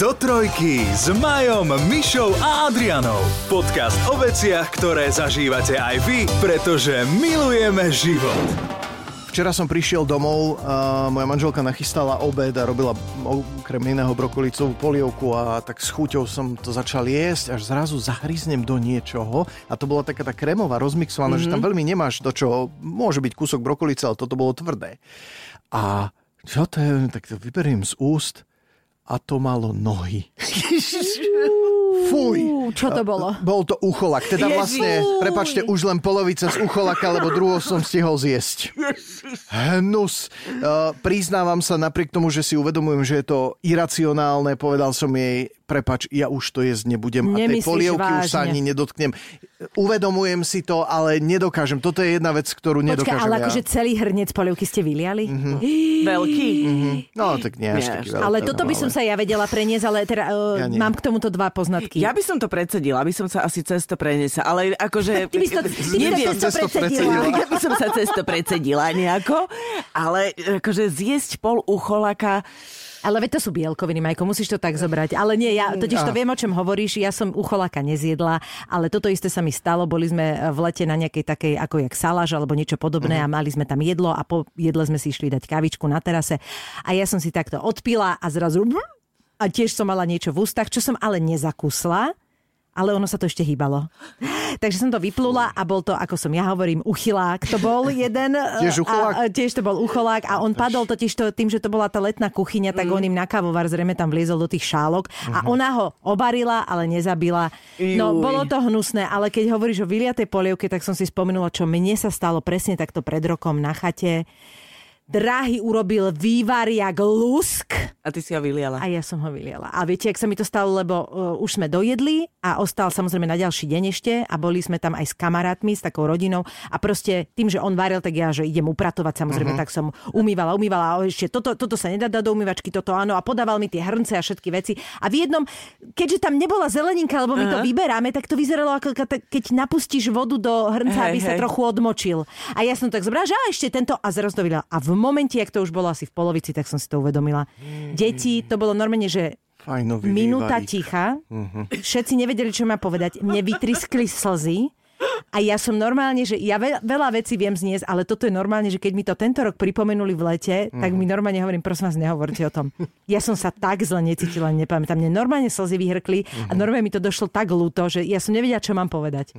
Do trojky s Majom, Mišou a Adrianou. Podcast o veciach, ktoré zažívate aj vy, pretože milujeme život. Včera som prišiel domov, a moja manželka nachystala obed a robila okrem iného brokolicovú polievku a tak s chuťou som to začal jesť, až zrazu zahryznem do niečoho a to bola taká tá kremová, rozmixovaná, mm-hmm. že tam veľmi nemáš do čoho, môže byť kúsok brokolice, ale toto bolo tvrdé. A čo to je, tak to vyberiem z úst a to malo nohy. Fuj. Čo to bolo? Bol to ucholak. Teda Ježiš. vlastne, prepačte, už len polovica z ucholaka, lebo druhou som stihol zjesť. Hnus. Uh, priznávam sa napriek tomu, že si uvedomujem, že je to iracionálne, povedal som jej, prepač, ja už to jesť nebudem a tej Nemyslíš polievky už sa vážne? ani nedotknem. Uvedomujem si to, ale nedokážem. Toto je jedna vec, ktorú Počkaj, nedokážem ale ja. akože celý hrniec polievky ste vyliali? Mhm. Veľký. No, tak nie až taký veľký. Ale toto by som sa ja vedela preniesť, ale teda uh, Ja nie. mám k tomuto dva poznatky. Ja by som to predsedila, aby som sa asi cesto preniesla, ale akože... Ty by si to, ty by si to Neviem, cesto predsedila. Ja by som sa cesto predsedila nejako, ale akože zjesť pol ucholaka... Ale veď to sú bielkoviny, Majko, musíš to tak zobrať. Ale nie, ja totiž to viem, o čom hovoríš. Ja som ucholaka nezjedla, ale toto isté sa mi stalo. Boli sme v lete na nejakej takej, ako jak saláž alebo niečo podobné a mali sme tam jedlo a po jedle sme si išli dať kavičku na terase. A ja som si takto odpila a zrazu a tiež som mala niečo v ústach, čo som ale nezakusla. Ale ono sa to ešte hýbalo. Takže som to vyplula a bol to, ako som ja hovorím, uchylák. To bol jeden. Tiež ucholák? A, tiež to bol ucholák a on padol totiž to, tým, že to bola tá letná kuchyňa, tak on im na kávovar zrejme tam vliezol do tých šálok a ona ho obarila, ale nezabila. No, Juj. bolo to hnusné, ale keď hovoríš o vyliatej polievke, tak som si spomenula, čo mne sa stalo presne takto pred rokom na chate. Dráhy urobil vývar jak lusk. A ty si ho vyliala. A ja som ho vyliala. A viete, ak sa mi to stalo, lebo uh, už sme dojedli a ostal samozrejme na ďalší deň ešte a boli sme tam aj s kamarátmi, s takou rodinou a proste tým, že on varil, tak ja, že idem upratovať samozrejme, uh-huh. tak som umývala, umývala a ešte toto, toto sa nedá dať do umývačky, toto áno a podával mi tie hrnce a všetky veci. A v jednom, keďže tam nebola zeleninka, lebo my to vyberáme, tak to vyzeralo ako ke- keď napustíš vodu do hrnca, Hej, aby sa hej. trochu odmočil. A ja som tak zobrala, že a ešte tento a zrazu. A v momente, ak to už bolo asi v polovici, tak som si to uvedomila. Deti, to bolo normálne, že Fajnový minúta vývarík. ticha, všetci nevedeli, čo má povedať, mne vytriskli slzy a ja som normálne, že ja veľa, vecí viem zniesť, ale toto je normálne, že keď mi to tento rok pripomenuli v lete, tak mi normálne hovorím, prosím vás, nehovorte o tom. Ja som sa tak zle necítila, nepamätám. Mne normálne slzy vyhrkli a normálne mi to došlo tak ľúto, že ja som nevedela, čo mám povedať.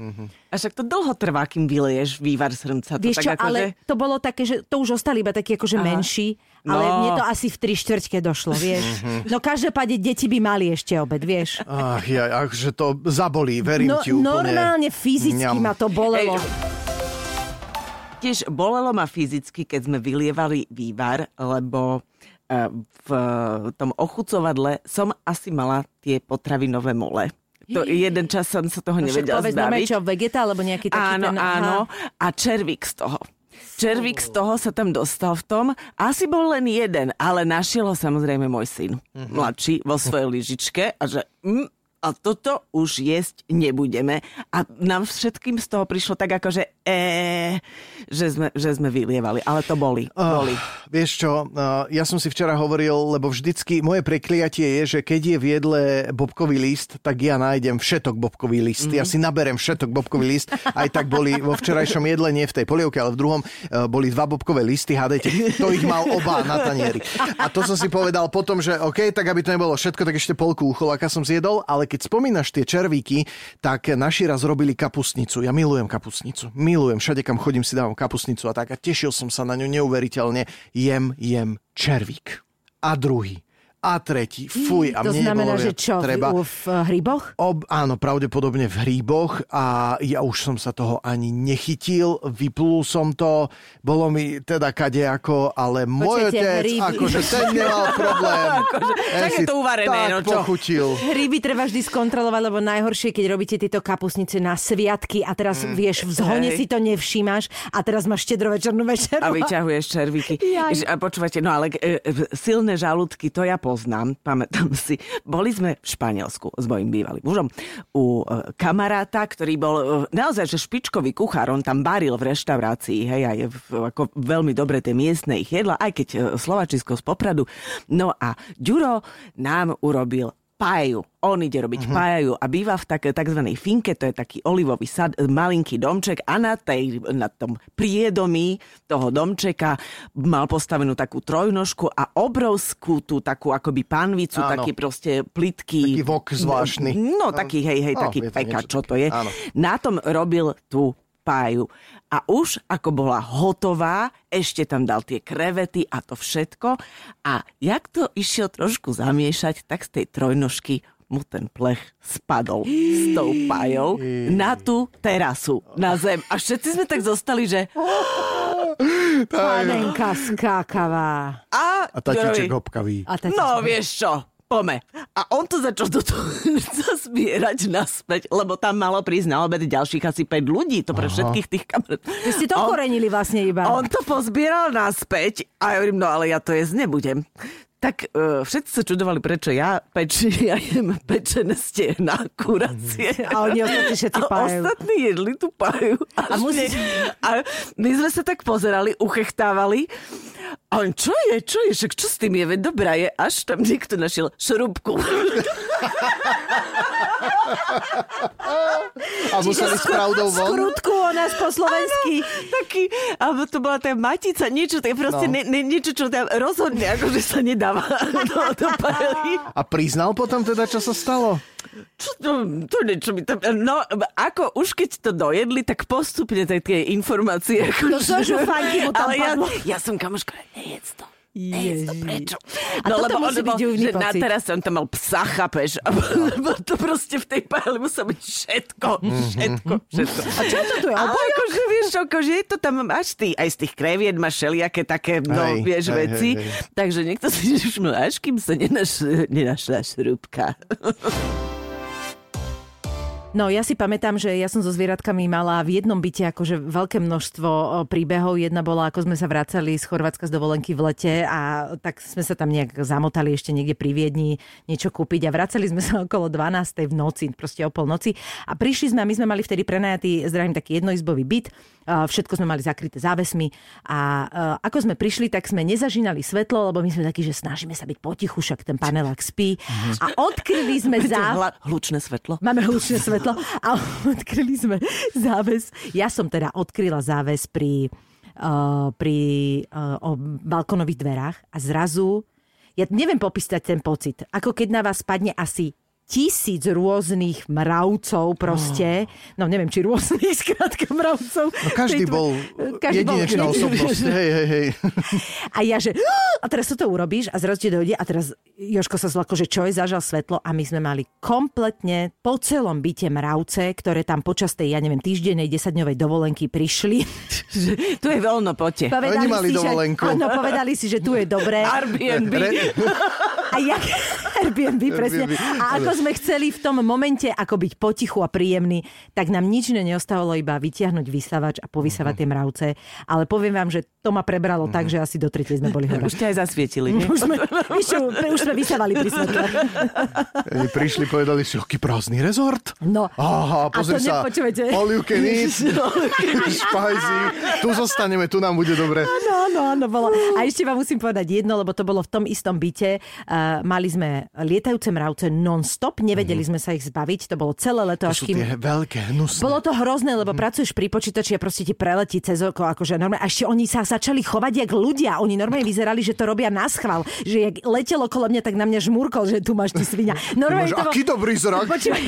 A však to dlho trvá, kým vyleješ vývar z hrnca. To Vieš čo, tak ako, ale že... to bolo také, že to už ostali iba takí akože Aha. menší, ale No. mne to asi v tri štvrťke došlo, vieš. No každopádne deti by mali ešte obed, vieš. Ach, ja, akože to zabolí, verím No, ti úplne. normálne fyzicky Ňam. ma to bolelo. Tiež bolelo ma fyzicky, keď sme vylievali vývar, lebo eh, v tom ochucovadle som asi mala tie potravinové mole. To jeden čas som sa toho No nevedela normálne zbaviť. čo, vegeta, alebo nejaký taký Áno, ten... áno. A červík z toho. Červík z toho sa tam dostal v tom. Asi bol len jeden, ale našiel ho samozrejme môj syn. Mhm. Mladší vo svojej lyžičke a že... Mm, a toto už jesť nebudeme. A nám všetkým z toho prišlo tak ako, že e, že sme, že sme vylievali. Ale to boli. Boli. Vieš čo, uh, ja som si včera hovoril, lebo vždycky moje prekliatie je, že keď je v jedle bobkový list, tak ja nájdem všetok bobkový list. Mm-hmm. Ja si naberem všetok bobkový list. Aj tak boli vo včerajšom jedle, nie v tej polievke, ale v druhom uh, boli dva bobkové listy. Hádajte, to ich mal oba na tanieri. A to som si povedal potom, že OK, tak aby to nebolo všetko, tak ešte polku ucholaka som zjedol, ale keď spomínaš tie červíky, tak naši raz robili kapustnicu. Ja milujem kapustnicu. Milujem. Všade, kam chodím, si dávam kapustnicu a tak. A tešil som sa na ňu neuveriteľne. Jem, jem červík. A druhý. A tretí. Fuj, a to mne znamená, nebolo že čo, treba. v, v eh? Ob, áno, pravdepodobne v hríboch a ja už som sa toho ani nechytil, vyplul som to, bolo mi teda kadejako, ale môj Počujete, otec, hríby. akože ten nemal problém. Ten tak je to uvarené, no čo? pochutil. Hryby treba vždy skontrolovať, lebo najhoršie, keď robíte tieto kapusnice na sviatky a teraz Mm. vieš, v zhone Hej. si to nevšímaš a teraz máš štedrovečernú večeru. A vyťahuješ červíky. Jaj. A počúvate, no ale e, silné žalúdky, to ja poznám, pamätám si. Boli sme v Španielsku s mojim bývalým mužom u e, kamaráta, ktorý bol e, naozaj že špičkový kuchár, on tam baril v reštaurácii, hej, aj v, ako veľmi dobre tie miestne ich jedla, aj keď e, Slovačisko z Popradu. No a Ďuro nám urobil páju. On ide robiť uh-huh. páju a býva v tak, takzvanej finke, to je taký olivový sad, malinký domček a na, tej, na tom priedomí toho domčeka mal postavenú takú trojnožku a obrovskú tú takú akoby panvicu, Áno. taký proste plitký. Taký vok zvláštny. No, taký, hej, hej, No, taký peka, čo to je. Áno. Na tom robil tú páju. A už ako bola hotová, ešte tam dal tie krevety a to všetko. A jak to išiel trošku zamiešať, tak z tej trojnožky mu ten plech spadol s tou pájou na tú terasu, na zem. A všetci sme tak zostali, že... Panenka skákavá. A, A tatíček hopkavý. A tak No, vieš čo, pome. A on to začal do toho zbierať naspäť, lebo tam malo prísť na obed ďalších asi 5 ľudí, to pre všetkých tých kamarát. Vy ste to On- okorenili vlastne iba. On to pozbieral naspäť a ja hovorím, no ale ja to jesť nebudem. Tak uh, všetci sa čudovali, prečo ja, peč, ja jem pečené stehná, kuracie. A oni ostatní všetci A pájajú. ostatní jedli tú páju. A A, musí- a my sme sa tak pozerali, uchechtávali. A on, čo je, čo je, však čo s tým je, veď dobrá je, až tam niekto našiel šrubku. A museli s pravdou von. Skrutku o nás po slovensky. Taký, alebo to bola tá matica, niečo, tak proste No. no. ne, ne, niečo, čo tam rozhodne, akože sa nedáva do, do paely. A priznal potom teda, čo sa stalo? Čo to, to niečo mi tam... No, ako už keď to dojedli, tak postupne tak tie informácie... Ako, No, zožufanky mu tam Ale ja, ja som kamoška, nejedz to. Nejedz to, prečo? A toto musí byť divný že na teraz on tam mal psa, chápeš? A lebo to proste v tej páli muselo byť všetko, všetko, všetko. A čo to tu je? Ale akože, vieš, akože je to tam, máš ty, aj z tých kreviet máš všelijaké také, no, Hej, vieš, hej, veci. hej, hej. Takže niekto si všimol, až kým sa nenaš, nenašla šrúbka. No ja si pamätám, že ja som so zvieratkami mala v jednom byte akože veľké množstvo príbehov. Jedna bola, ako sme sa vracali z Chorvátska z dovolenky v lete a tak sme sa tam nejak zamotali ešte niekde pri Viedni niečo kúpiť a vracali sme sa okolo 12. v noci, proste o polnoci. A prišli sme a my sme mali vtedy prenajatý, zdravím, taký jednoizbový byt. A Všetko sme mali zakryté závesmi a e, ako sme prišli, tak sme nezažínali svetlo, lebo my sme takí, že snažíme sa byť potichu, však ten panelák spí. A odkryli sme za... Hla, hlučné svetlo. Máme hlučné svetlo a odkryli sme záves. Ja som teda odkryla záves pri, uh, pri uh, o balkonových dverách a zrazu, ja neviem popísať ten pocit, ako keď na vás spadne asi tisíc rôznych mravcov proste. No neviem, či rôznych, skrátka mravcov. No každý bol každý bol- jedinečná osobnosť. Hej, hej, hej. A ja, že a teraz toto urobíš a zrazu ti dojde a teraz Joško sa zlako, že čo je, zažal svetlo a my sme mali kompletne po celom byte mravce, ktoré tam počas tej, ja neviem, týždennej, desaťdňovej dovolenky prišli. tu je voľno, poďte. Oni mali si, že, dovolenku. áno, povedali si, že tu je dobré. Airbnb. A jak Airbnb, presne. Airbnb. A ako sme chceli v tom momente ako byť potichu a príjemný, tak nám nič iné neostávalo iba vytiahnuť vysavač a povysávať tie mravce. Ale poviem vám, že to ma prebralo tak, že asi do tretej sme boli hore. Už ťa aj zasvietili. nie? Už sme, už, už sme vysávali pri svetle. Oni prišli, povedali si, aký prázdny rezort. No. Aha, A pozri to sa, nepočujete. all you can eat, špajzi, tu zostaneme, tu nám bude dobre. Áno, áno, áno, bolo. A ešte vám musím povedať jedno, lebo to bolo v tom istom byte. Uh, mali sme lietajúce mravce non-stop, nevedeli sme sa ich zbaviť, to bolo celé leto, To až sú kým... tie veľké, hnusné. Bolo to hrozné, lebo pracuješ pri počítači a proste ti preletí cez oko, akože normálne. A ešte oni sa začali chovať jak ľudia. Oni normálne vyzerali, že to robia na schvál. Že jak letelo okolo mňa, tak na mňa žmúrkol, že tu máš ty svinia. Normálne to bol- aký dobrý zrak. Počúvaj,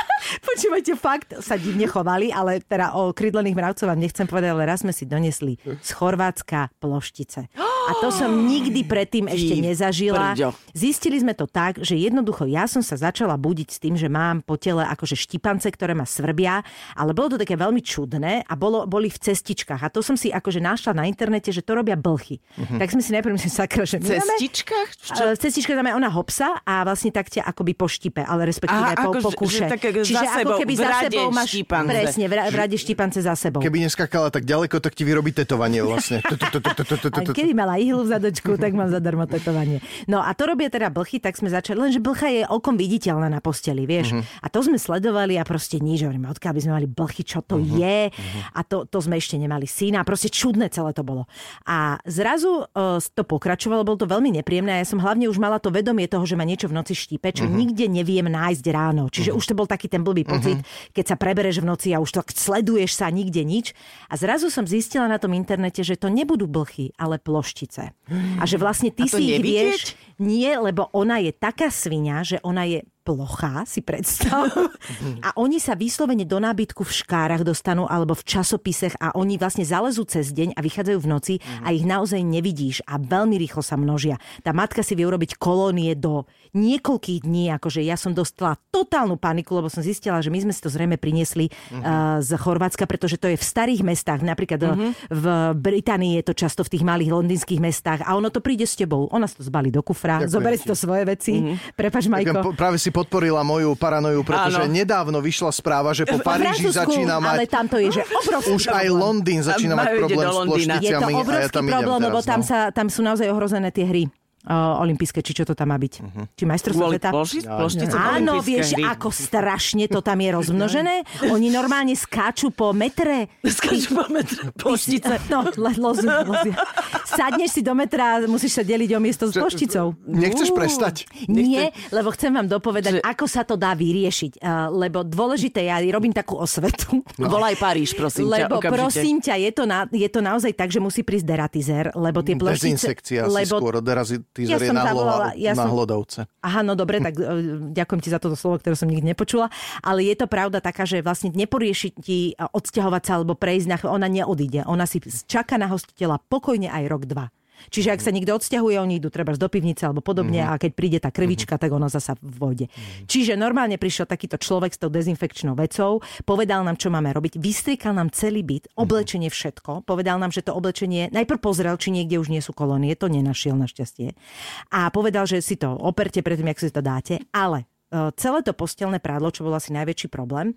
počúvajte, fakt sa divne chovali, ale teda o krydlených mravcov vám nechcem povedať, ale raz sme si donesli z Chorvátska ploštice. A to som nikdy predtým ešte nezažila. brďo. Zistili sme to tak, že jednoducho ja som sa začala budiť s tým, že mám po tele akože štipance, ktoré ma svrbia, ale bolo to také veľmi čudné a bolo, boli v cestičkách. A to som si akože našla na internete, že to robia blchy. Tak sme si najprv mysleli, sakra, že máme- Cestičkách? Čo? v cestičke tam je ona hopsa a vlastne tak ťa akoby poštipe, ale respektíve Aha, po, ako, po kuše. že Čiže za ako sebou, keby v za sebou máš... štipance. Presne, v, ra- v rade štipance za sebou. Keby neskakala tak ďaleko, tak ti vyrobí tetovanie vlastne. Keby mala mala ihlu v zadočku, tak mám zadarmo tetovanie. No a to robia teda blchy, tak sme začali, lenže blcha je okom viditeľná na posteli, vieš. Uh-huh. A to sme sledovali a proste nič, hovoríme, odkiaľ by sme mali blchy, čo to uh-huh. je. Uh-huh. A to, to sme ešte nemali syna, proste čudné celé to bolo. A zrazu uh, to pokračovalo, bolo to veľmi nepríjemné a ja som hlavne už mala to vedomie toho, že ma niečo v noci štípe, čo uh-huh. nikde neviem nájsť ráno. Čiže uh-huh. už to bol taký ten blbý pocit, uh-huh. keď sa prebereš v noci a už to sleduješ sa nikde nič. A zrazu som zistila na tom internete, že to nebudú blchy, ale ploštice. A že vlastne ty si ich vieš... Nie, lebo ona je taká svinia, že ona je plochá, si predstav. A oni sa vyslovene do nábytku v škárach dostanú alebo v časopisech a oni vlastne zalezú cez deň a vychádzajú v noci a ich naozaj nevidíš a veľmi rýchlo sa množia. Tá matka si vie urobiť kolónie do niekoľkých dní, akože ja som dostala totálnu paniku, lebo som zistila, že my sme si to zrejme priniesli uh, z Chorvátska, pretože to je v starých mestách, napríklad uh-huh. v Británii je to často v tých malých londýnskych mestách a ono to príde s tebou. Ona si to zbalí do kufra, zoberie si to svoje veci. Uh-huh. Prepač, Majko. Práve si podporila moju paranoju, pretože Áno. nedávno vyšla správa, že po Paríži začína mať... Ale tam to je, že obrovský Už problém. aj Londýn začína mať problém s plošticiami. Je to obrovský ja tam problém, lebo tam, no. sa, tam sú naozaj ohrozené tie hry olympijské, či čo to tam má byť. Uh-huh. Či majstrovstvo sveta? Áno, vieš, hry. ako strašne to tam je rozmnožené. Oni normálne skáču po metre. Skáču po metre ploštice. No, lozu, lozu. Sadneš si do metra a musíš sa deliť o miesto s plošticou. Nechceš prestať? Nie, lebo chcem vám dopovedať, že... ako sa to dá vyriešiť. lebo dôležité, ja robím takú osvetu. No. Volaj Paríž, prosím lebo, ťa, okamžite. prosím ťa, je to, na, je to naozaj tak, že musí prísť deratizér, lebo tie ploštice... Dezinsekcia lebo... skôr, derazitizér ja je na, zavolala, ja na som... hlodovce. Aha, no dobre, tak uh, ďakujem ti za toto slovo, ktoré som nikdy nepočula. Ale je to pravda taká, že vlastne neporieši ti odsťahovať sa alebo prejsť, na, ona neodíde. Ona si čaká na hostiteľa pokojne aj rok, dva. Čiže ak sa niekto odsťahuje, oni idú treba do pivnice alebo podobne mm-hmm. a keď príde tá krvička, mm-hmm. tak ona zasa vojde. Mm-hmm. Čiže normálne prišiel takýto človek s tou dezinfekčnou vecou, povedal nám, čo máme robiť, vystriekal nám celý byt, mhm. oblečenie všetko, povedal nám, že to oblečenie, najprv pozrel, či niekde už nie sú kolónie, to nenašiel našťastie. A povedal, že si to operte predtým, jak si to dáte, ale e, celé to postelné prádlo, čo bol asi najväčší problém,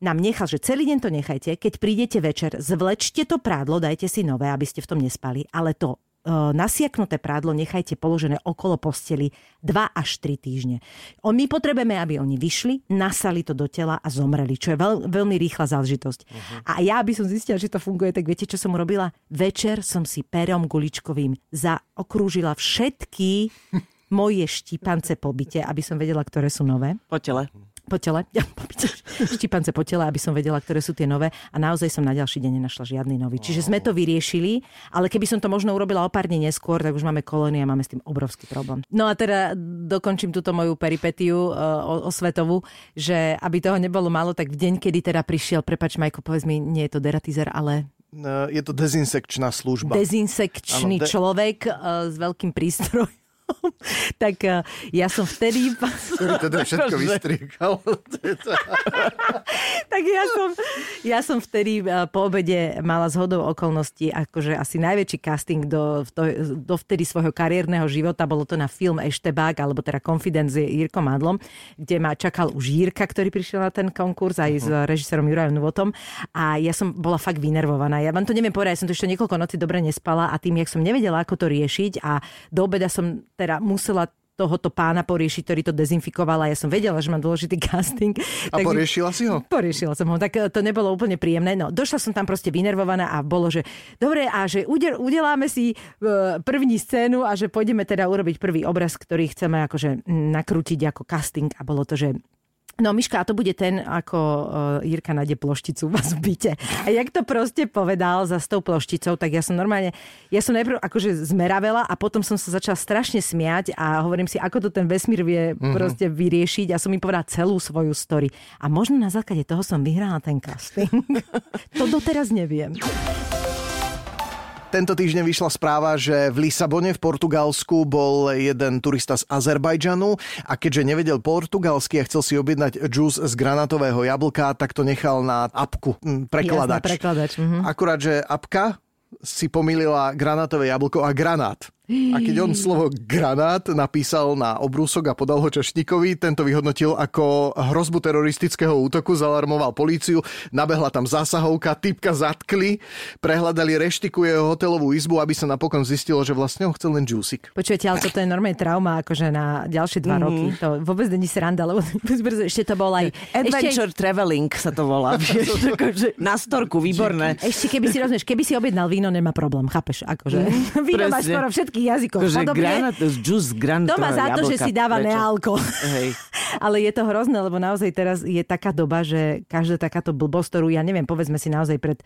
nám nechal, že celý deň to nechajte, keď prídete večer, zvlečte to prádlo, dajte si nové, aby ste v tom nespali, ale to nasiaknuté prádlo nechajte položené okolo posteli 2 až 3 týždne. My potrebujeme, aby oni vyšli, nasali to do tela a zomreli, čo je veľ, veľmi rýchla záležitosť. Uh-huh. A ja by som zistila, že to funguje, tak viete, čo som urobila? Večer som si perom guličkovým zaokrúžila všetky moje štípance po byte, aby som vedela, ktoré sú nové. Po tele po tele, štipance po tele, aby som vedela, ktoré sú tie nové a naozaj som na ďalší deň nenašla žiadny nový. Čiže sme to vyriešili, ale keby som to možno urobila o pár dní neskôr, tak už máme kolónie a máme s tým obrovský problém. No a teda dokončím túto moju peripetiu o, o svetovú, že aby toho nebolo málo, tak v deň, kedy teda prišiel, prepač Majko, povedz mi, nie je to deratizer, ale no, je to dezinsekčná služba. Dezinsekčný ano, de- človek uh, s veľkým prístrojom tak uh, ja som vtedy... Ktorý teda všetko vystriekal. tak ja som, ja som vtedy uh, po obede mala zhodou okolností akože asi najväčší casting do, do, do vtedy svojho kariérneho života. Bolo to na film Eštebák, alebo teda Confidence s Jirkom Madlom, kde ma čakal už Jirka, ktorý prišiel na ten konkurs aj uh-huh. s mhm. režisérom Jurajom Nuvotom. A ja som bola fakt vynervovaná. Ja vám to neviem povedať, ja som to ešte niekoľko noci dobre nespala a tým, jak som nevedela, ako to riešiť a do obeda som teda musela tohoto pána poriešiť, ktorý to dezinfikoval a ja som vedela, že mám dôležitý casting. A tak poriešila si ho? Poriešila som ho, tak eh, to nebolo úplne príjemné. No, došla som tam proste vynervovaná a bolo, že dobre, a že udeláme si eh, první scénu a že pôjdeme teda urobiť prvý obraz, ktorý chceme akože nakrútiť ako casting a bolo to, že No Miška, a to bude ten, ako uh, Jirka nájde plošticu u vás v byte. A jak to proste povedal za s tou plošticou, tak ja som normálne, ja som najprv akože zmeravela a potom som sa začala strašne smiať a hovorím si, ako to ten vesmír vie mm-hmm. proste vyriešiť. A som mi povedala celú svoju story. A možno na základe toho som vyhrala ten casting. to doteraz neviem. Tento týždeň vyšla správa, že v Lisabone v Portugalsku bol jeden turista z Azerbajdžanu a keďže nevedel portugalsky a chcel si objednať džús z granátového jablka, tak to nechal na apku, prekladač. Jasná, prekladač. Mhm. Akurát, že apka si pomýlila granátové jablko a granát. A keď on slovo granát napísal na obrúsok a podal ho Čašníkovi, tento vyhodnotil ako hrozbu teroristického útoku, zalarmoval políciu, nabehla tam zásahovka, typka zatkli, prehľadali reštiku jeho hotelovú izbu, aby sa napokon zistilo, že vlastne ho chcel len džúsik. Počujete, ale toto je normálne trauma, akože na ďalšie dva mm. roky. To vôbec není sranda, lebo ešte to bol aj... Adventure ešte... traveling sa to volá. Akože na storku, výborné. Ešte keby si rozumieš, keby si objednal víno, nemá problém, chápeš? Akože, mm, víno máš skoro všetky všetkých jazykoch. Že granát, juice, granát, to má za to, že si dáva nealko. Ale je to hrozné, lebo naozaj teraz je taká doba, že každá takáto blbosť, ktorú ja neviem, povedzme si naozaj pred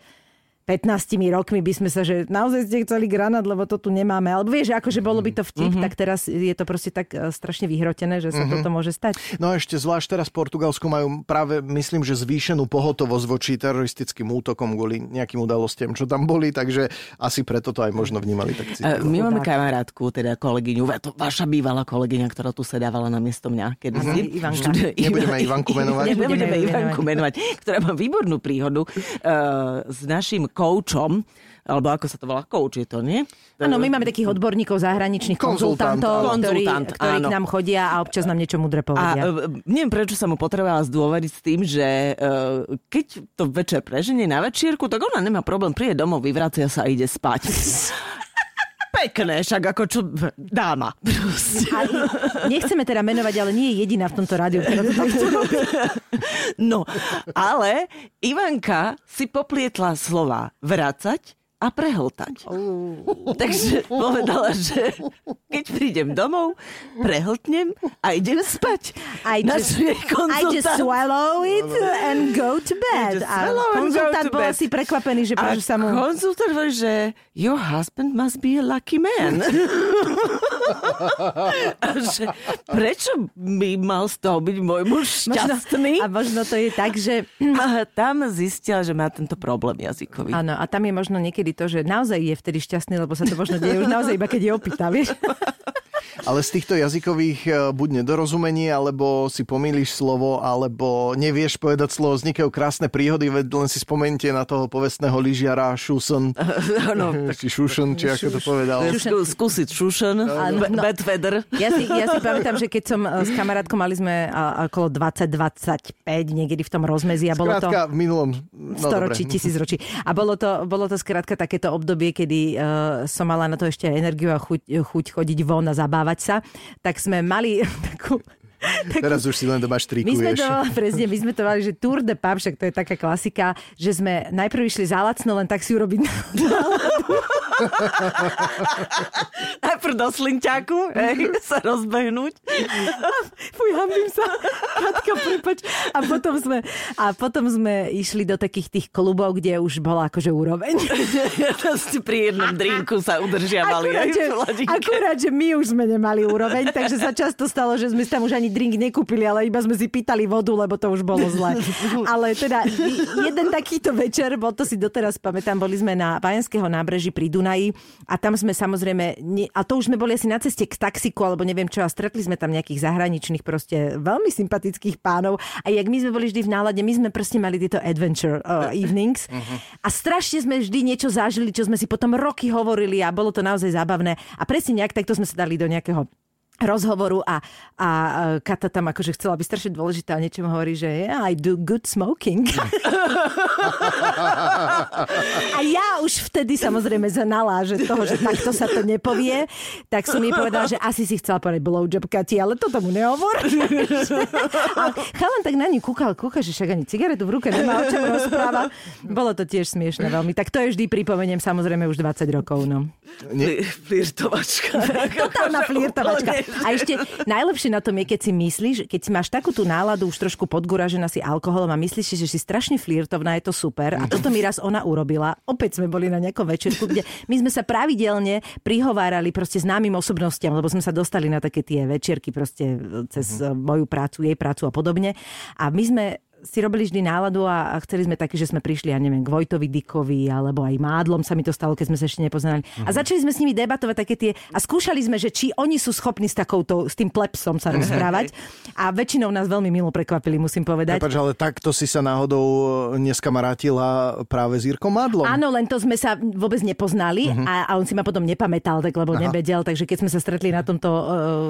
15 rokmi by sme sa, že naozaj ste chceli granát, lebo to tu nemáme. Alebo vieš, akože bolo by to vtip, mm-hmm. tak teraz je to proste tak e, strašne vyhrotené, že sa mm-hmm. toto môže stať. No a ešte zvlášť teraz v Portugalsku majú práve, myslím, že zvýšenú pohotovosť voči teroristickým útokom kvôli nejakým udalostiam, čo tam boli, takže asi preto to aj možno vnímali tak cítilo. My máme kamarátku, teda kolegyňu, to vaša bývalá kolegyňa, ktorá tu sedávala na miesto mňa. Keď mm-hmm. si... Ivanka. Nebudeme Ivanku menovať. Nebudeme Ivanku menovať, ktorá má výbornú príhodu uh, s našim koučom, alebo ako sa to volá, coach je to, nie? Áno, my máme takých odborníkov, zahraničných konzultantov, Konzultant, ktorí, ktorí k nám chodia a občas nám niečo mudre povedia. A e, neviem, prečo sa mu potrebovala zdôveriť s tým, že uh, keď to večer preženie na večierku, tak ona nemá problém, príde domov, vyvracia sa a ide spať. pekné, však ako čo dáma. nechceme teda menovať, ale nie je jediná v tomto rádiu, ktorá to takto No, ale Ivanka si poplietla slova vracať a prehltať. Uh. Takže povedala, že keď prídem domov, prehltnem a idem spať. I just, I just swallow it and go to bed. A konzultant bol asi prekvapený, že a sa mu... konzultant hovorí, že your husband must be a lucky man. a že prečo by mal z toho byť môj muž šťastný? Možno, a možno to je tak, že... A tam zistila, že má tento problém jazykový. Áno, a tam je možno niekedy to, že naozaj je vtedy šťastný, lebo sa to možno deje už naozaj iba keď je opýta, vieš? Ale z týchto jazykových e, buď nedorozumení, alebo si pomýliš slovo, alebo nevieš povedať slovo, vznikajú krásne príhody, veď len si spomente na toho povestného lyžiara Šusen. Áno. či Šušen, či ako to povedal. Skúsiť Šušen, no, bad weather. Ja si, ja si pamätám, že keď som e, s kamarátkou mali sme okolo 20-25, niekedy v tom rozmezí. A bolo skrátka, to v minulom no, storočí, tisíc ročí. A bolo to, bolo to skrátka takéto obdobie, kedy uh, som mala na to ešte energiu a chuť, chuť chodiť von a zabávať zabávať sa, tak sme mali takú tak, Teraz už si len doma štrikuješ. My sme to, presne, my sme to mali, že Tour de Pub, však to je taká klasika, že sme najprv išli za lacno, len tak si urobiť Najprv do slinťaku, hej, sa rozbehnúť. Fuj, hambím sa. Katka, prepač. A potom sme, a potom sme išli do takých tých klubov, kde už bola akože úroveň. pri jednom drinku sa udržiavali. Akurát, že, akurát, že my už sme nemali úroveň, takže sa často stalo, že sme tam už ani drink nekúpili, ale iba sme si pýtali vodu, lebo to už bolo zle. Ale teda jeden takýto večer, bol to si doteraz pamätám, boli sme na Vajenského nábreží pri Dunaji a tam sme samozrejme, a to už sme boli asi na ceste k taxiku, alebo neviem čo, a stretli sme tam nejakých zahraničných proste veľmi sympatických pánov a jak my sme boli vždy v nálade, my sme proste mali tieto adventure uh, evenings uh-huh. a strašne sme vždy niečo zažili, čo sme si potom roky hovorili a bolo to naozaj zábavné a presne nejak takto sme sa dali do nejakého rozhovoru a, a Kata tam akože chcela byť strašne dôležitá a niečo hovorí, že yeah, I do good smoking. a ja už vtedy samozrejme znala, že toho, že takto sa to nepovie, tak som jej povedala, že asi si chcela povedať blowjob Kati, ale to tomu nehovor. a chalan tak na ňu kúkal, kúka, že však ani cigaretu v ruke nemá, o čom rozpráva. Bolo to tiež smiešne veľmi. Tak to je vždy pripomeniem samozrejme už 20 rokov. No. Nie. Flirtovačka. Totálna flirtovačka. A ešte najlepšie na tom je, keď si myslíš, keď si máš takú tú náladu už trošku podguražená si alkoholom a myslíš že si strašne flirtovná, je to super. A toto mi raz ona urobila. Opäť sme boli na nejakom večerku, kde my sme sa pravidelne prihovárali proste známym osobnostiam, lebo sme sa dostali na také tie večierky proste cez uh-huh. moju prácu, jej prácu a podobne. A my sme si robili vždy náladu a, a chceli sme taký, že sme prišli, ja neviem, k Vojtovi Dikovi, alebo aj Mádlom sa mi to stalo, keď sme sa ešte nepoznali. A začali sme s nimi debatovať také tie, a skúšali sme, že či oni sú schopní s takouto, s tým plepsom sa rozprávať. A väčšinou nás veľmi milo prekvapili, musím povedať. Prepač, ale takto si sa náhodou e, neskamarátila práve s Jirkom Madlom. Áno, len to sme sa vôbec nepoznali Mhm. a, a on si ma potom nepamätal, tak lebo nevedel, takže keď sme sa stretli na tomto uh,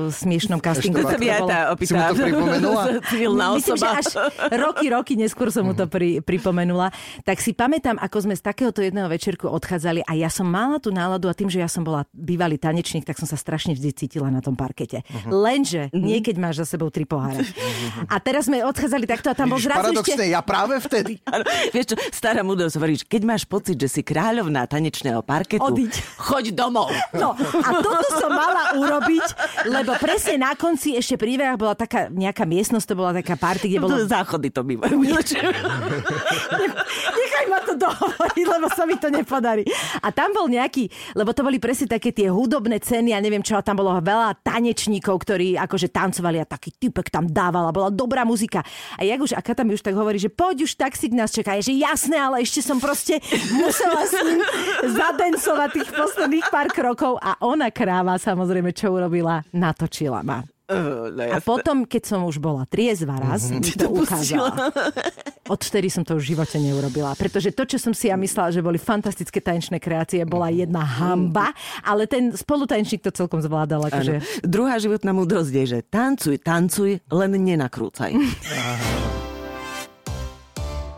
smiešnom castingu, Ešte tak To aj bolo... Si mu to pripomenula? Myslím, že až roky, roky neskôr som mu to pri, pripomenula. Tak si pamätám, ako sme z takéhoto jedného večerku odchádzali a ja som mala tú náladu a tým, že ja som bola bývalý tanečník, tak som sa strašne vždy cítila na tom parkete. Lenže nie keď máš za sebou tri poháre. A teraz sme odchádzali takto a tam bol zrazu ešte... ja práve vtedy. Vieš čo, stará múdrosť hovorí, že keď máš pocit, že si kráľovná tanečného parketu, Odiď. choď domov. No, a toto som mala urobiť, lebo presne na konci ešte pri bola taká nejaká miestnosť, to bola taká party, kde bolo... Záchody to bývajú. Nechaj ma to dohovoriť, lebo sa mi to nepodarí. A tam bol nejaký, lebo to boli presne také tie hudobné ceny a neviem čo, tam bolo veľa tanečníkov, ktorí akože tancovali a taký typek tam dával a bola dobrá muzika. A jak už, aká tam už tak hovorí, že poď už taxík nás čaká, Je, že jasné, ale ešte som proste musela s ním zadencovať tých posledných pár krokov a ona kráva samozrejme, čo urobila, natočila ma. No, A potom, keď som už bola triezva raz, mi to ukázala. Odvtedy som to už v živote neurobila. Pretože to, čo som si ja myslela, že boli fantastické tanečné kreácie, bola jedna hamba, ale ten spolutanečník to celkom zvládal. Akože... Druhá životná múdrosť je, že tancuj, tancuj, len nenakrúcaj.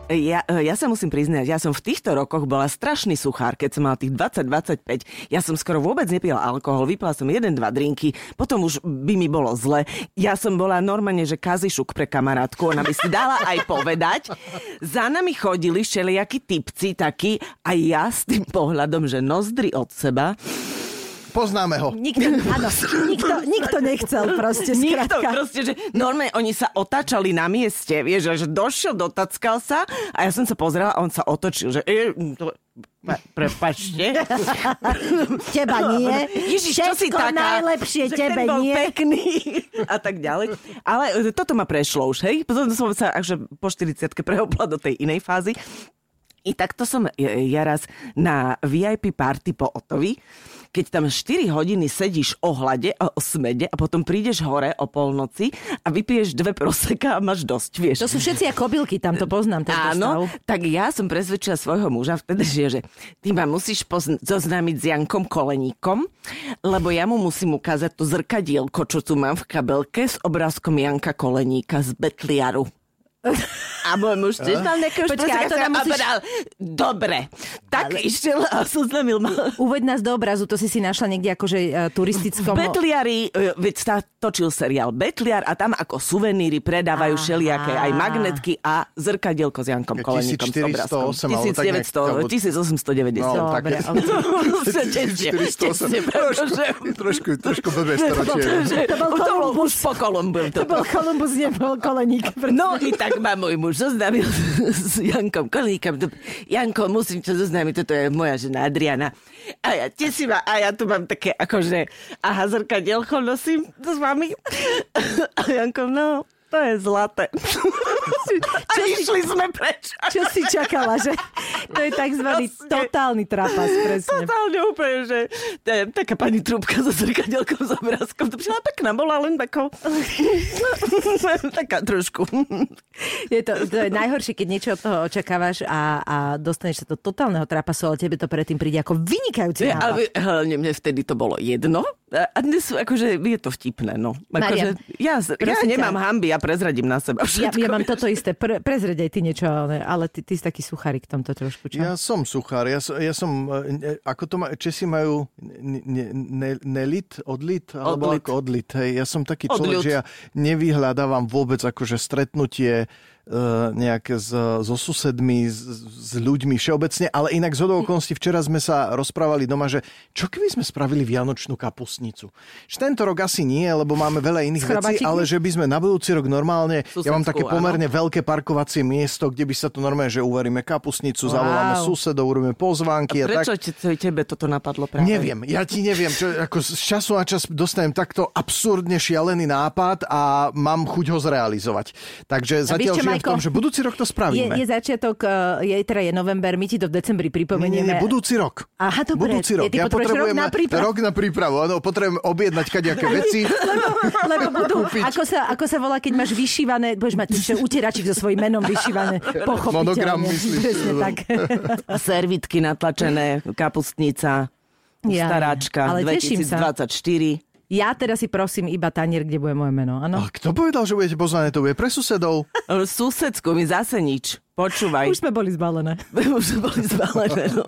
Ja, ja sa musím priznať, ja som v týchto rokoch bola strašný suchár, keď som mal tých 20-25. Ja som skoro vôbec nepila alkohol, vypila som jeden, dva drinky, potom už by mi bolo zle. Ja som bola normálne, že kazišuk pre kamarátku, ona by si dala aj povedať. Za nami chodili všelijakí typci takí a ja s tým pohľadom, že nozdry od seba. Poznáme ho. Nikto, áno, nikto, nikto nechcel proste, Nikto skratka. proste, že normálne oni sa otáčali na mieste, vieš, že došiel, dotackal sa a ja som sa pozrela a on sa otočil, že e, to, pre, prepačte. Teba nie. Ježiš, čo si Všetko taká? najlepšie Že tebe ten bol nie. pekný a tak ďalej. Ale e, toto ma prešlo už, hej? Potom som sa až po 40 prehopla do tej inej fázy. I takto som ja ja raz na VIP party po Otovi, keď tam 4 hodiny sedíš o hlade a o smede a potom prídeš hore o polnoci a vypiješ dve proseka a máš dosť, vieš. To sú všetci ako kobylky, tam to poznám, Áno, stav. tak ja som presvedčila svojho muža vtedy, že, že ty ma musíš pozn- zoznámiť s Jankom Koleníkom, lebo ja mu musím ukázať to zrkadielko, čo tu mám v kabelke s obrázkom Janka Koleníka z Betliaru. A môj muž tiež mal nejakého Počkaj, to špeciáka nám musíš- povedal, dobre. Tak išiel a zoznamil ma. Uveď nás do obrazu, to si si našla niekde akože uh, turistickom... V Betliari, e, veď sa točil seriál Betliar a tam ako suveníry predávajú Aha. všelijaké aj magnetky a zrkadielko s Jankom Je Koleníkom s 1408 obrázkom. alebo tak nejak, 1900, alebo- 1890. No, tak- ok. Tesne, 408. tesne, pretože... Trošku, trošku blbé storočie. To bol Kolumbus. po Kolumbu. To bol Kolumbus, nebol Koleník. No i tak ma môj muž zoznámil s Jankom Kolíkom. Janko, musím ťa zoznámiť, toto je moja žena Adriana. A ja teším ma, a ja tu mám také akože, aha, zrkadielko nosím s vami. A Janko, no, to je zlaté. A išli sme preč. Čo si čakala, že to je tzv. Jasne. totálny trapas, presne. Totálne úplne, že to je taká pani trúbka so zrkadielkom s obrázkom. To bola pekná, bola len takou... taká trošku. Je to, to je najhoršie, keď niečo od toho očakávaš a, a dostaneš sa do totálneho trapasu, ale tebe to predtým príde ako vynikajúci nápad. ale hlavne mne vtedy to bolo jedno. A dnes akože je to vtipné, no. Akože, ja, ja nemám hamby, ja prezradím na seba Ja, všetko. ja mám toto isté. Pre, prezreď aj ty niečo, ale, ale ty, ty si taký suchárik v tomto trošku, čo? Ja som suchár, ja, som- ja som, e, ako to má, Česi majú ne, ne, ne, nelit, odlit, alebo Odlit. ako odlit, hej. Ja som taký človek, Odľud. že ja nevyhľadávam vôbec akože stretnutie e, nejaké s, so susedmi, s, s ľuďmi všeobecne, ale inak z okolností včera sme sa rozprávali doma, že čo keby sme spravili vianočnú kapusnicu? Že tento rok asi nie, lebo máme veľa iných vecí, ale že by sme na budúci rok normálne, ja mám Susedskú, také áno. pomerne veľké parkovacie miesto, kde by sa to normálne, že uvaríme kapusnicu, Wow. zavoláme susedov, urobíme pozvánky a, Prečo tak. ti, to- tebe toto napadlo práve? Neviem, ja ti neviem, čo, ako z času na čas dostanem takto absurdne šialený nápad a mám chuť ho zrealizovať. Takže A zatiaľ v tom, že budúci rok to Je, spravíme. je začiatok, eh, je, teda je november, my ti to v decembri Nie, pripomenieme. nie, nie, budúci rok. Aha, dobre. Budúci rok. Je, ty Ja potrebuješ rok potrebujem na prípravu. rok na prípravu. Áno, potrebujem objednať kadejaké veci. Lebo budú, ako sa, ako sa volá, keď máš vyšívané, budeš mať že utieračik so svojím menom vyšívané, pochopiteľne. Monogram, myslíš? Presne tak. Servitky natlačené, kapustnica, Ja, staráčka, ale teším sa. 2024. Ja teda si prosím iba tanier, kde bude moje meno, áno? A kto povedal, že budete pozvané? To bude pre susedov. E, Susedsko mi zase nič. Počúvaj. Už sme boli zbalené. Už boli zbalené. No.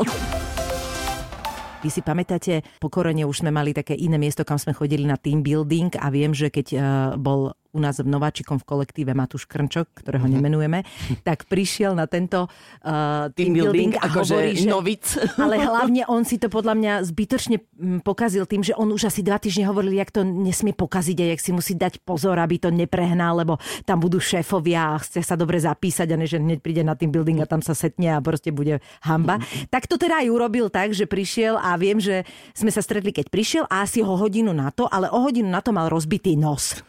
Vy si pamätáte, po korone už sme mali také iné miesto, kam sme chodili na team building a viem, že keď uh, bol u nás v Nováčikom v kolektíve Matúš Krnčok, ktorého Mhm. nemenujeme, tak prišiel na tento uh, Team building, a akože hovorí, že... novic. Ale hlavne on si to podľa mňa zbytočne mm, pokazil tým, že on už asi dva týždne hovoril, jak to nesmie pokaziť a jak si musí dať pozor, aby to neprehnal, lebo tam budú šéfovia a chce sa dobre zapísať a ne, že hneď príde na tým building a tam sa setne a proste bude hamba. Tak to teda aj urobil tak, že prišiel a viem, že sme sa stretli, keď prišiel a asi ho hodinu na to, ale o hodinu na to mal rozbitý nos.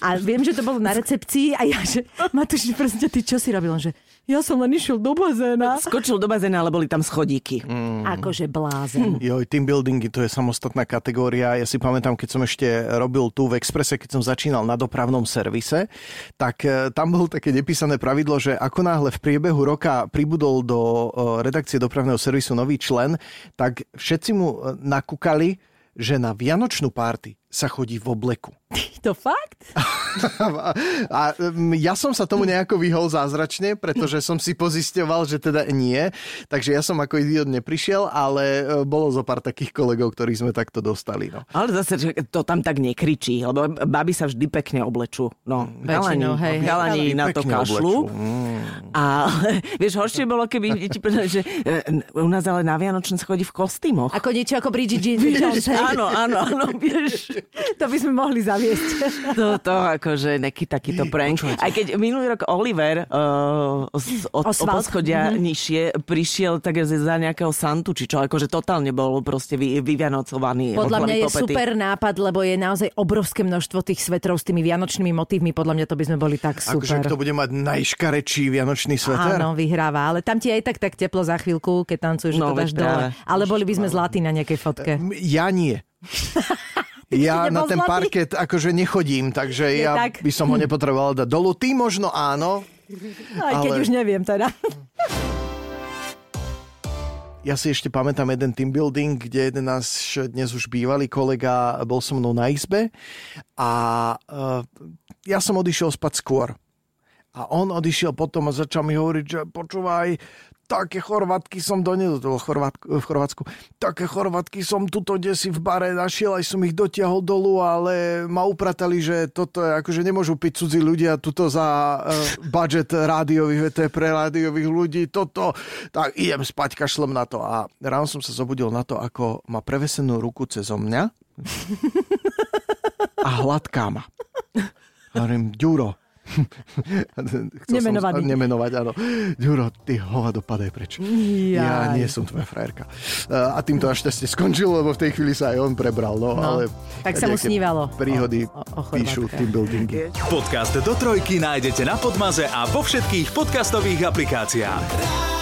A viem, že to bolo na recepcii a ja, že Matúš, proste ty čo si robil? Že ja som len išiel do bazéna. Skočil do bazéna, ale boli tam schodíky. Mm. Akože blázen. Joj, team buildingy, to je samostatná kategória. Ja si pamätám, keď som ešte robil tu v Exprese, keď som začínal na dopravnom servise, tak e, tam bolo také nepísané pravidlo, že ako náhle v priebehu roka pribudol do e, redakcie dopravného servisu nový člen, tak všetci mu e, nakúkali, že na vianočnú párty sa chodí v obleku. To fakt? A, a mm, ja som sa tomu nejako vyhol zázračne, pretože som si pozisťoval, že teda nie. Takže ja som ako idiot neprišiel, ale e, bolo zo pár takých kolegov, ktorí sme takto dostali. No. Ale zase, že to tam tak nekričí, lebo baby sa vždy pekne oblečú. No, galani, Väčšinou, hej, galani na to oblečú. Mm. A vieš, horšie bolo, keby ti povedali, že e, u nás ale na Vianočné schodí v kostýmoch. Ako niečo ako Bridget Jones. Áno, áno, áno, vieš. To by sme mohli zaviesť. To, to akože neký takýto prank. Aj keď minulý rok Oliver uh, z, od, o poschodia nižšie prišiel tak za nejakého Santu, či čo, akože totálne bol proste vy, vyvianocovaný. Podľa od mňa je po pety. super nápad, lebo je naozaj obrovské množstvo tých svetrov s tými vianočnými motívmi. Podľa mňa to by sme boli tak Akože super. kto bude mať najškarečší vianočný sveter? Áno, vyhráva. Ale tam ti je aj tak tak teplo za chvíľku, keď tancuješ, že No, to dáš dole. Ale boli by sme zlatí na nejakej fotke. Ja nie. Ja na ten zlatý? parket akože nechodím, takže Je ja tak. by som ho nepotreboval dať dolu. Ty možno áno. Aj keď ale- už neviem teda. Ja si ešte pamätám jeden team building, kde jeden náš dnes už bývalý kolega bol so mnou na izbe a uh, ja som odišiel spať skôr. A on odišiel potom a začal mi hovoriť, že počúvaj, také chorvatky som doniesol, to bolo v Chorvátsku, také chorvatky som tuto desi v bare našiel, aj som ich dotiahol dolu, ale ma upratali, že toto je, akože nemôžu piť cudzí ľudia tuto za uh, budget rádiových, to je pre rádiových ľudí, toto, tak idem spať, kašlem na to. A ráno som sa zobudil na to, ako má prevesenú ruku cez mňa a hladká ma. Hovorím, Ďuro, Chcel Nemenovaný. Som, nemenovať, áno. Ďuro, ty hovado, padaj preč. Ja Jaj. nie som tvoja frajerka. A týmto našťastie skončil, lebo v tej chvíli sa aj on prebral. No, No, ale tak sa mu snívalo Príhody o- o- o píšu team buildingy. Podcast do trojky nájdete na Podmaze a vo všetkých podcastových aplikáciách.